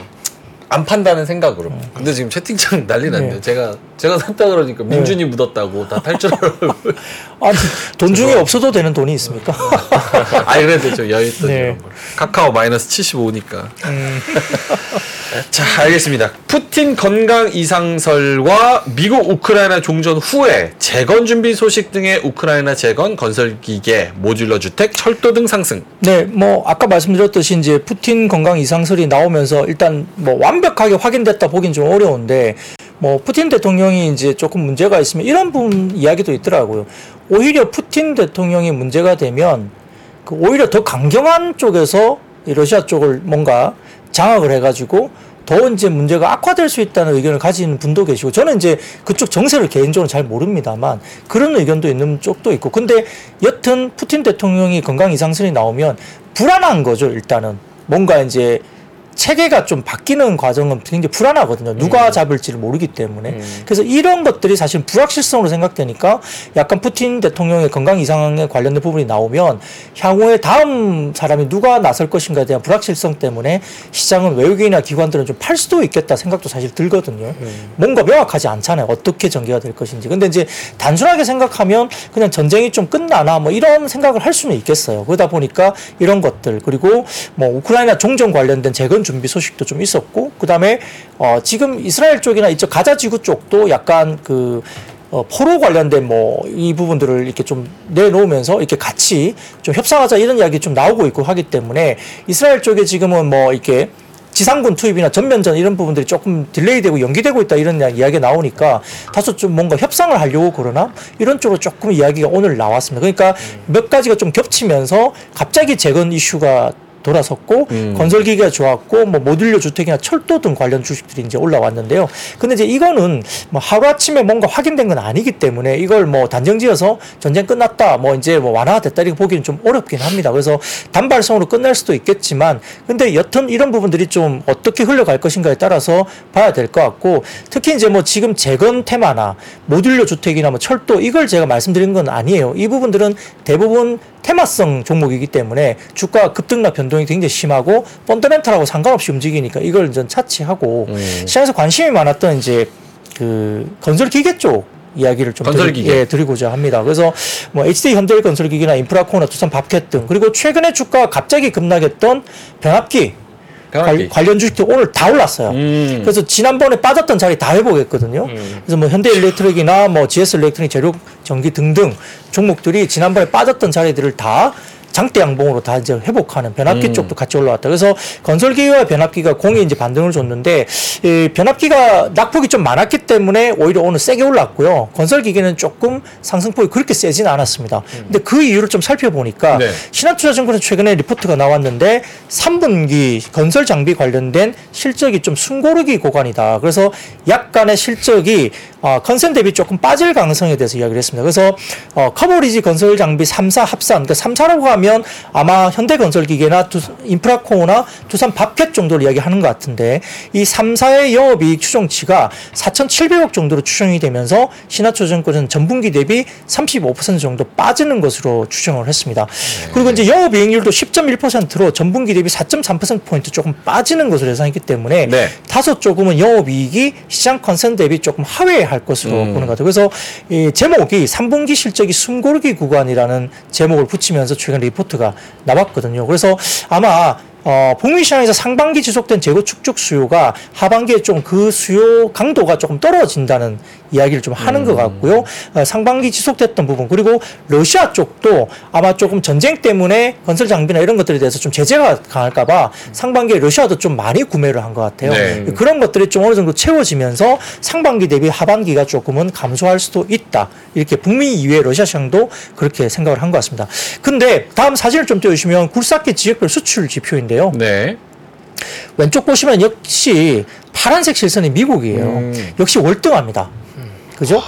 안 판다는 생각으로. 근데 지금 채팅창 난리 났네. 네. 제가 제가 샀다 그러니까 민준이 묻었다고 다 탈출하려고. 아니 돈 중에 없어도 되는 돈이 있습니까? 아니 그래도 저 여유 있던 네. 카카오 마이너스 75니까. 음. 자 알겠습니다. 푸틴 건강 이상설과 미국 우크라이나 종전 후에 재건 준비 소식 등의 우크라이나 재건 건설 기계 모듈러 주택 철도 등 상승. 네, 뭐 아까 말씀드렸듯이 이제 푸틴 건강 이상설이 나오면서 일단 뭐 완벽하게 확인됐다 보긴 좀 어려운데 뭐 푸틴 대통령이 이제 조금 문제가 있으면 이런 부분 이야기도 있더라고요. 오히려 푸틴 대통령이 문제가 되면 그 오히려 더 강경한 쪽에서 이 러시아 쪽을 뭔가 장악을 해가지고 더 이제 문제가 악화될 수 있다는 의견을 가지는 분도 계시고 저는 이제 그쪽 정세를 개인적으로 잘 모릅니다만 그런 의견도 있는 쪽도 있고 근데 여튼 푸틴 대통령이 건강 이상선이 나오면 불안한 거죠 일단은 뭔가 이제 체계가 좀 바뀌는 과정은 굉장히 불안하거든요. 누가 잡을지를 모르기 때문에. 음. 그래서 이런 것들이 사실 불확실성으로 생각되니까 약간 푸틴 대통령의 건강 이상에 관련된 부분이 나오면 향후에 다음 사람이 누가 나설 것인가에 대한 불확실성 때문에 시장은 외국인이나 기관들은 좀 팔 수도 있겠다 생각도 사실 들거든요. 뭔가 명확하지 않잖아요. 어떻게 전개가 될 것인지. 근데 이제 단순하게 생각하면 그냥 전쟁이 좀 끝나나 뭐 이런 생각을 할 수는 있겠어요. 그러다 보니까 이런 것들 그리고 뭐 우크라이나 종전 관련된 재건 준비 소식도 좀 있었고 그다음에 어 지금 이스라엘 쪽이나 이쪽 가자 지구 쪽도 약간 그 어, 포로 관련된 뭐 이 부분들을 이렇게 좀 내놓으면서 이렇게 같이 좀 협상하자 이런 이야기 좀 나오고 있고 하기 때문에 이스라엘 쪽에 지금은 뭐 이렇게 지상군 투입이나 전면전 이런 부분들이 조금 딜레이되고 연기되고 있다 이런 이야- 이야기가 나오니까 다소 좀 뭔가 협상을 하려고 그러나 이런 쪽으로 조금 이야기가 오늘 나왔습니다. 그러니까 몇 가지가 좀 겹치면서 갑자기 재건 이슈가 돌아섰고 음. 건설 기계가 좋았고 뭐 모듈러 주택이나 철도 등 관련 주식들이 이제 올라왔는데요. 근데 이제 이거는 뭐 하루 아침에 뭔가 확인된 건 아니기 때문에 이걸 뭐 단정지어서 전쟁 끝났다 뭐 이제 뭐 완화됐다 이렇게 보기는 좀 어렵긴 합니다. 그래서 단발성으로 끝날 수도 있겠지만 근데 여튼 이런 부분들이 좀 어떻게 흘러갈 것인가에 따라서 봐야 될 것 같고 특히 이제 뭐 지금 재건 테마나 모듈러 주택이나 뭐 철도 이걸 제가 말씀드린 건 아니에요. 이 부분들은 대부분 테마성 종목이기 때문에 주가 급등락 변동 이 굉장히 심하고 펀더멘탈하고 상관없이 움직이니까 이걸 좀 차치하고 음. 시장에서 관심이 많았던 이제 그 건설 기계 쪽 이야기를 좀 드리. 예, 드리고자 합니다. 그래서 뭐 HD 현대 건설기기나 인프라코나 두산 밥캣 등 그리고 최근에 주가 갑자기 급락했던 변압기. 관, 련 주식도 오늘 다 올랐어요. 음. 그래서 지난번에 빠졌던 자리 다 회복했거든요. 음. 그래서 뭐 현대 일렉트릭이나 뭐 GS 일렉트릭 재료 전기 등등 종목들이 지난번에 빠졌던 자리들을 다 장대 양봉으로 다 이제 회복하는 변압기 음. 쪽도 같이 올라왔다. 그래서 건설기와 변압기가 공이 이제 반등을 줬는데 이 변압기가 낙폭이 좀 많았기 때문에 오히려 오늘 세게 올랐고요. 건설기계는 조금 상승폭이 그렇게 세지는 않았습니다. 근데 그 이유를 좀 살펴보니까 네. 신한투자증권에 최근에 리포트가 나왔는데 3분기 건설 장비 관련된 실적이 좀 숨고르기 구간이다. 그래서 약간의 실적이 어, 컨센 대비 조금 빠질 가능성에 대해서 이야기를 했습니다. 그래서 어, 커버리지 건설 장비 3사 합산, 그러니까 3사라고 하면 아마 현대건설기계나 두, 인프라코어나 두산 밥캣 정도를 이야기하는 것 같은데 이 3사의 영업이익 추정치가 4,700억 정도로 추정이 되면서 신한투자증권은 전분기 대비 35% 정도 빠지는 것으로 추정을 했습니다. 그리고 이제 영업이익률도 10.1%로 전분기 대비 4.3%포인트 조금 빠지는 것으로 예상했기 때문에 네. 다소 조금은 영업이익이 시장 컨센 대비 조금 하회할 것으로 음. 보는 것 같아요. 그래서 이 제목이 3분기 실적이 숨고르기 구간이라는 제목을 붙이면서 최근 리포트가 나왔거든요. 그래서 아마 어, 북미 시장에서 상반기 지속된 재고 축적 수요가 하반기에 좀 그 수요 강도가 조금 떨어진다는 이야기를 좀 하는 것 같고요. 어, 상반기 지속됐던 부분 그리고 러시아 쪽도 아마 조금 전쟁 때문에 건설 장비나 이런 것들에 대해서 좀 제재가 강할까봐 상반기에 러시아도 좀 많이 구매를 한 것 같아요. 네. 그런 것들이 좀 어느 정도 채워지면서 상반기 대비 하반기가 조금은 감소할 수도 있다. 이렇게 북미 이외 러시아 시장도 그렇게 생각을 한 것 같습니다. 근데 다음 사진을 좀 띄워주시면 굴삭기 지역별 수출 지표인데 요. 네. 왼쪽 보시면 역시 파란색 실선이 미국이에요. 음. 역시 월등합니다. 그죠?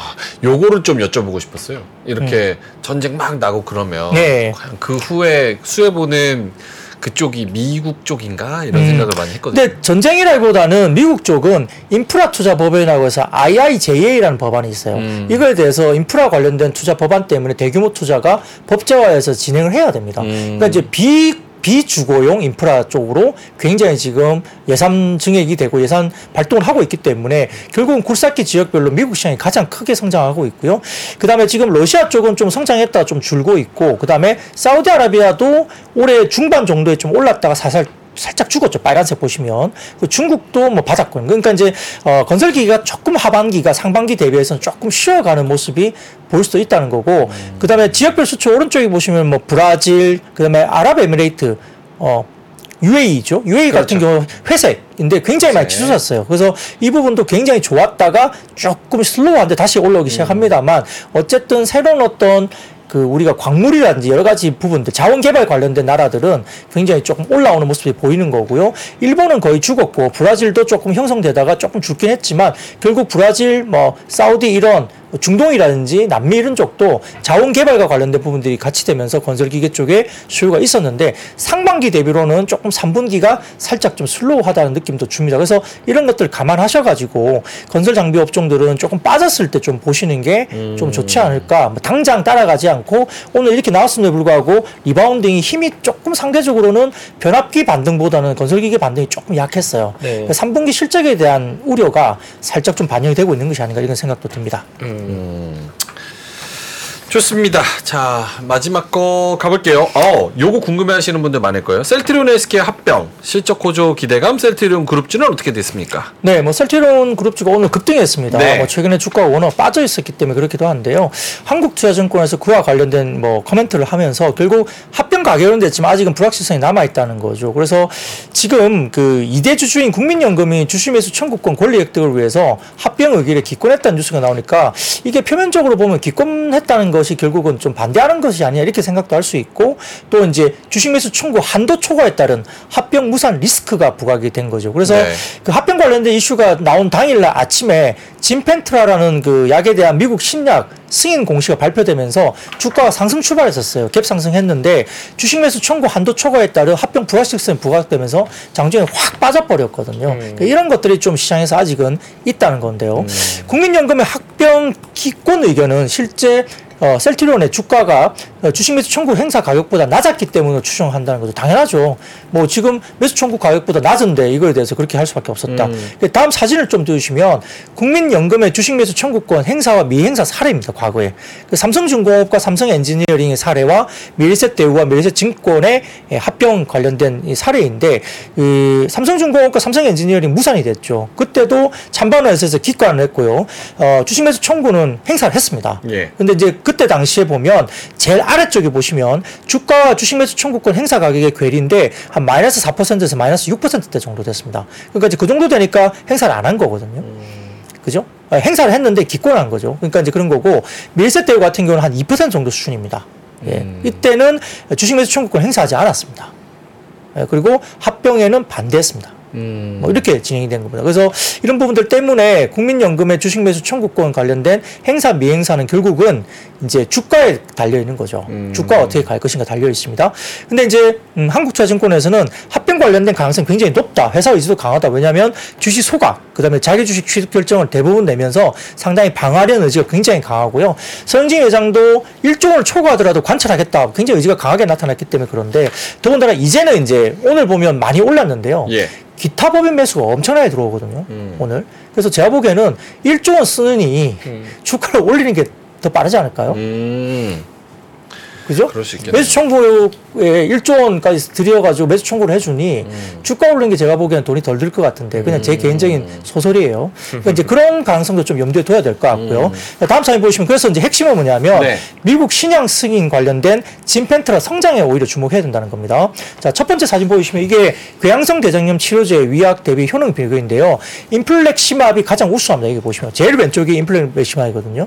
요거를 좀 여쭤보고 싶었어요. 이렇게 전쟁 막 나고 그러면 음. 네. 그 후에 수해 보는 그쪽이 미국 쪽인가 이런 음. 생각을 많이 했거든요. 근데 전쟁이라기보다는 미국 쪽은 인프라 투자 법안이라고 해서 IIJA라는 법안이 있어요. 음. 이거에 대해서 인프라 관련된 투자 법안 때문에 대규모 투자가 법제화해서 진행을 해야 됩니다. 음. 그러니까 이제 비 비주거용 인프라 쪽으로 굉장히 지금 예산 증액이 되고 예산 발동을 하고 있기 때문에 결국은 굴삭기 지역별로 미국 시장이 가장 크게 성장하고 있고요. 그 다음에 지금 러시아 쪽은 좀 성장했다 좀 줄고 있고, 그 다음에 사우디아라비아도 올해 중반 정도에 좀 올랐다가 살살 살짝 죽었죠. 빨간색 보시면. 그 중국도 뭐 받았거든요. 그러니까 이제, 어, 건설기가 조금 하반기가 상반기 대비해서는 조금 쉬어가는 모습이 보일 수도 있다는 거고, 그 다음에 지역별 수출 오른쪽에 보시면 뭐 브라질, 그 다음에 아랍에미레이트, 어, UAE죠. UAE 같은 경우 회색인데 굉장히 많이 네. 치솟았어요. 그래서 이 부분도 굉장히 좋았다가 조금 슬로우한데 다시 올라오기 시작합니다만 어쨌든 새로운 어떤 그 우리가 광물이라든지 여러 가지 부분들 자원 개발 관련된 나라들은 굉장히 조금 올라오는 모습이 보이는 거고요. 일본은 거의 죽었고 브라질도 조금 형성되다가 조금 죽긴 했지만 결국 브라질 뭐 사우디 이런 중동이라든지 남미 이런 쪽도 자원 개발과 관련된 부분들이 같이 되면서 건설 기계 쪽에 수요가 있었는데 상반기 대비로는 조금 3분기가 살짝 좀 슬로우하다는 느낌도 줍니다. 그래서 이런 것들 감안하셔 가지고 건설 장비 업종들은 조금 빠졌을 때 좀 보시는 게좀 좋지 않을까. 뭐 당장 따라가지 않고 오늘 이렇게 나왔음에도 불구하고 rebounding이 힘이 조금 상대적으로는 변압기 반등보다는 건설 기계 반등이 조금 약했어요. 네. 3분기 실적에 대한 우려가 살짝 좀 반영이 되고 있는 것이 아닌가 이런 생각도 듭니다. 좋습니다. 자 마지막 거 가볼게요. 어, 요거 궁금해하시는 분들 많을 거예요. 셀트리온 SK 합병 실적 호조 기대감 셀트리온 그룹주는 어떻게 됐습니까? 네, 뭐 셀트리온 그룹주가 오늘 급등했습니다. 네. 뭐 최근에 주가가 워낙 빠져 있었기 때문에 그렇기도 한데요. 한국투자증권에서 그와 관련된 뭐 코멘트를 하면서 결국 합 병 가결은 됐지만 아직은 불확실성이 남아 있다는 거죠. 그래서 지금 그 이대 주주인 국민연금이 주식매수 청구권 권리 획득을 위해서 합병 의결에 기권했다는 뉴스가 나오니까 이게 표면적으로 보면 기권했다는 것이 결국은 좀 반대하는 것이 아니냐 이렇게 생각도 할 수 있고 또 이제 주식매수 청구 한도 초과에 따른 합병 무산 리스크가 부각이 된 거죠. 그래서 네. 그 합병 관련된 이슈가 나온 당일날 아침에 진펜트라라는 그 약에 대한 미국 신약 승인 공시가 발표되면서 주가가 상승 출발했었어요. 갭 상승했는데 주식 매수 청구 한도 초과에 따른 합병 불확실성이 부각되면서 장중에 확 빠져버렸거든요. 그러니까 이런 것들이 좀 시장에서 아직은 있다는 건데요. 국민연금의 합병 기권 의견은 실제 어, 셀트리온의 주가가 어, 주식 매수 청구 행사 가격보다 낮았기 때문에 추정한다는 거죠. 당연하죠. 뭐 지금 매수 청구 가격보다 낮은데 이거에 대해서 그렇게 할 수밖에 없었다. 그 다음 사진을 좀 띄우시면 국민연금의 주식 매수 청구권 행사와 미행사 사례입니다. 과거에 그 삼성중공업과 삼성엔지니어링의 사례와 미래셋대우와 미래셋증권의 예, 합병 관련된 이 사례인데 이 삼성중공업과 삼성엔지니어링 무산이 됐죠. 그때도 찬반원에서 기권을 했고요. 어, 주식 매수 청구는 행사를 했습니다. 예. 근데 이제 그때 당시에 보면 제일 아래쪽에 보시면 주가와 주식 매수 청구권 행사 가격의 괴리인데 한 마이너스 4%에서 마이너스 6%대 정도 됐습니다. 그러니까 이제 그 정도 되니까 행사를 안 한 거거든요. 그죠? 아, 행사를 했는데 기권한 거죠. 그러니까 이제 그런 거고 밀세 대우 같은 경우는 한 2% 정도 수준입니다. 예. 이때는 주식 매수 청구권 행사하지 않았습니다. 예, 그리고 합병에는 반대했습니다. 음. 뭐 이렇게 진행이 된 겁니다. 그래서 이런 부분들 때문에 국민연금의 주식 매수 청구권 관련된 행사 미행사는 결국은 이제 주가에 달려 있는 거죠. 음. 주가 어떻게 갈 것인가 달려 있습니다. 근데 이제 음, 한국투자증권에서는 합병 관련된 가능성이 굉장히 높다. 회사 의지도 강하다. 왜냐하면 주식 소각, 그다음에 자기 주식 취득 결정을 대부분 내면서 상당히 방어하려는 의지가 굉장히 강하고요. 서영진 회장도 1조 원을 초과하더라도 관찰하겠다. 굉장히 의지가 강하게 나타났기 때문에 그런데 더군다나 이제는 이제 오늘 보면 많이 올랐는데요. 예. 기타 법인 매수가 엄청나게 들어오거든요. 음. 오늘. 그래서 제가 보기에는 1조 원 쓰느니 주가를 올리는 게 더 빠르지 않을까요? 음. 그죠? 그럴 수 있겠네요. 매수 청구에 1조 원까지 들여가지고 매수 청구를 해주니 음. 주가 오르는 게 제가 보기에는 돈이 덜 들 것 같은데 그냥 제 개인적인 소설이에요. 그러니까 이제 그런 가능성도 좀 염두에 둬야 될 것 같고요. 다음 사진 보시면 그래서 이제 핵심은 뭐냐면 음. 네. 미국 신약 승인 관련된 진펜트라 성장에 오히려 주목해야 된다는 겁니다. 자, 첫 번째 사진 보시면 이게 궤양성 대장염 치료제 위약 대비 효능 비교인데요. 인플렉시맙이 가장 우수합니다. 이게 보시면 제일 왼쪽이 인플렉시맙이거든요.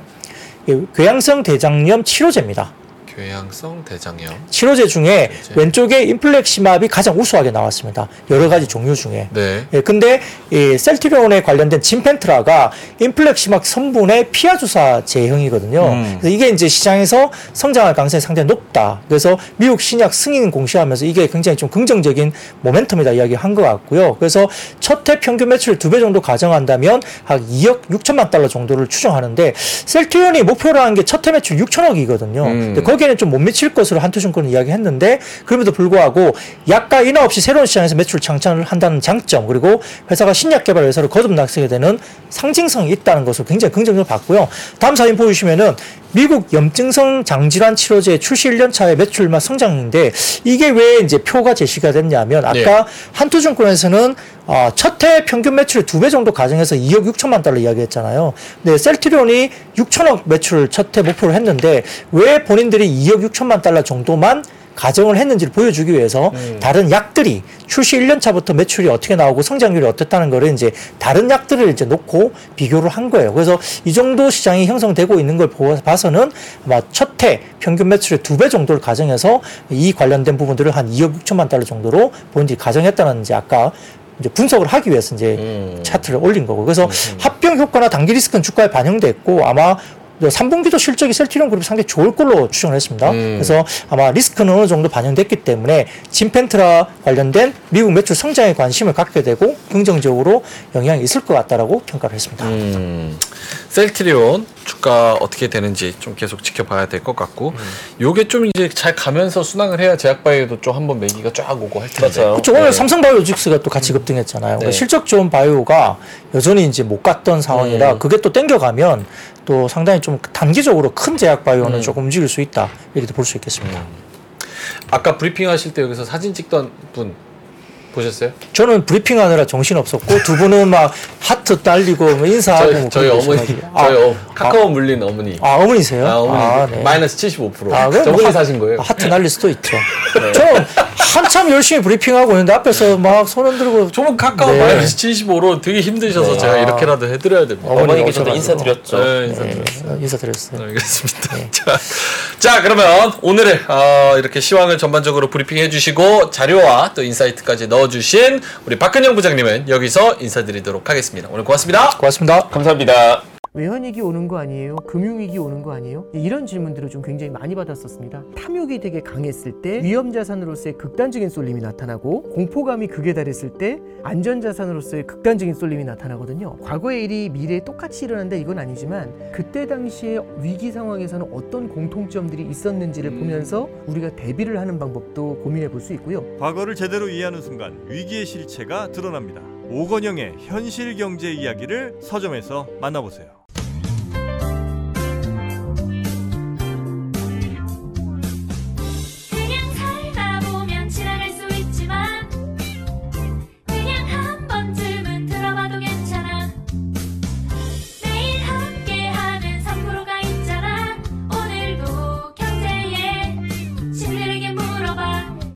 이게 궤양성 대장염 치료제입니다. 궤양성 대장염. 치료제 중에 치료제. 왼쪽에 인플렉시맙이 가장 우수하게 나왔습니다. 여러 가지 종류 중에. 네. 예, 근데 이 셀트리온에 관련된 진펜트라가 인플렉시막 성분의 피하 주사 제형이거든요. 음. 그래서 이게 이제 시장에서 성장할 가능성이 상당히 높다. 그래서 미국 신약 승인 공시하면서 이게 굉장히 좀 긍정적인 모멘텀이다 이야기한 것 같고요. 그래서 첫 해 평균 매출 두 배 정도 가정한다면 한 2억 6천만 달러 정도를 추정하는데 셀트리온이 목표로 한 게 첫 해 매출 6천억이거든요. 음. 근데 거기에 는 좀 못 미칠 것으로 한투증권은 이야기했는데 그럼에도 불구하고 약가 인하 없이 새로운 시장에서 매출 창출을 한다는 장점 그리고 회사가 신약 개발 회사를 거듭나서게 되는 상징성이 있다는 것을 굉장히 긍정적으로 봤고요. 다음 사진 보시면은 미국 염증성 장질환 치료제 출시 1년 차의 매출만 성장인데 이게 왜 이제 표가 제시가 됐냐면 아까 네. 한투증권에서는 어, 첫해 평균 매출 두 배 정도 가정해서 2억 6천만 달러 이야기했잖아요. 근데 셀트리온이 6천억 매출 첫해 목표를 했는데 왜 본인들이 2억 6천만 달러 정도만 가정을 했는지를 보여주기 위해서 다른 약들이 출시 1년 차부터 매출이 어떻게 나오고 성장률이 어떻다는 거를 이제 다른 약들을 이제 놓고 비교를 한 거예요. 그래서 이 정도 시장이 형성되고 있는 걸 보- 봐서는 아마 첫 해 평균 매출의 두 배 정도를 가정해서 이 관련된 부분들을 한 2억 6천만 달러 정도로 본인들이 가정했다는 이제 아까 이제 분석을 하기 위해서 이제 음. 차트를 올린 거고 그래서 합병 효과나 단기 리스크는 주가에 반영됐고 아마 3분기도 실적이 셀트리온 그룹이 상당히 좋을 걸로 추정을 했습니다. 음. 그래서 아마 리스크는 어느 정도 반영됐기 때문에 진펜트라 관련된 미국 매출 성장에 관심을 갖게 되고 긍정적으로 영향이 있을 것 같다라고 평가를 했습니다. 음, 셀트리온 주가 어떻게 되는지 좀 계속 지켜봐야 될 것 같고, 요게 좀 이제 잘 가면서 순항을 해야 제약바이오도 좀 한번 매기가 쫙 오고 할 텐데. 맞아요. 그렇죠. 오늘 네. 삼성바이오직스가 또 같이 급등했잖아요. 그러니까 네. 실적 좋은 바이오가 여전히 이제 못 갔던 상황이라 음. 그게 또 땡겨가면 또 상당히 좀 단기적으로 큰 제약 바이오는 음. 조금 움직일 수 있다 이렇게 볼 수 있겠습니다. 아까 브리핑 하실 때 여기서 사진 찍던 분 보셨어요? 저는 브리핑하느라 정신 없었고 두 분은 막 하트 날리고 뭐 인사하고 저희, 뭐 저희 어머니, 계셔가지고. 저희 어, 카카오 물린 어머니. 아, 어머니세요? 아, 어머니 아, 네. 마이너스 75%. 아, 저분이 하- 사신 거예요. 네. 하트 날릴 수도 있죠. 저 한참 열심히 브리핑하고 있는데 앞에서 막 손 흔들고 저분 카카오 네. 마이너스 75로 되게 힘드셔서 네. 제가 아. 이렇게라도 해드려야 됩니다. 어머니께서도 오셔가지고. 인사드렸죠. 네, 네, 인사드렸어요. 인사드렸어요. 알겠습니다. 자, 자, 그러면 오늘의 어, 이렇게 시황을 전반적으로 브리핑해 주시고 자료와 또 insight까지 넣어주신 우리 박근형 부장님은 여기서 인사드리도록 하겠습니다. 오늘 고맙습니다. 고맙습니다. 감사합니다. 외환위기 오는 거 아니에요? 금융위기 오는 거 아니에요? 이런 질문들을 좀 굉장히 많이 받았었습니다. 탐욕이 되게 강했을 때 위험자산으로서의 극 단적인 쏠림이 나타나고 공포감이 극에 달했을 때 안전자산으로서의 극단적인 쏠림이 나타나거든요. 과거의 일이 미래에 똑같이 일어난다 이건 아니지만 그때 당시에 위기 상황에서는 어떤 공통점들이 있었는지를 보면서 우리가 대비를 하는 방법도 고민해 볼 수 있고요. 과거를 제대로 이해하는 순간 위기의 실체가 드러납니다. 오건영의 현실 경제 이야기를 서점에서 만나보세요.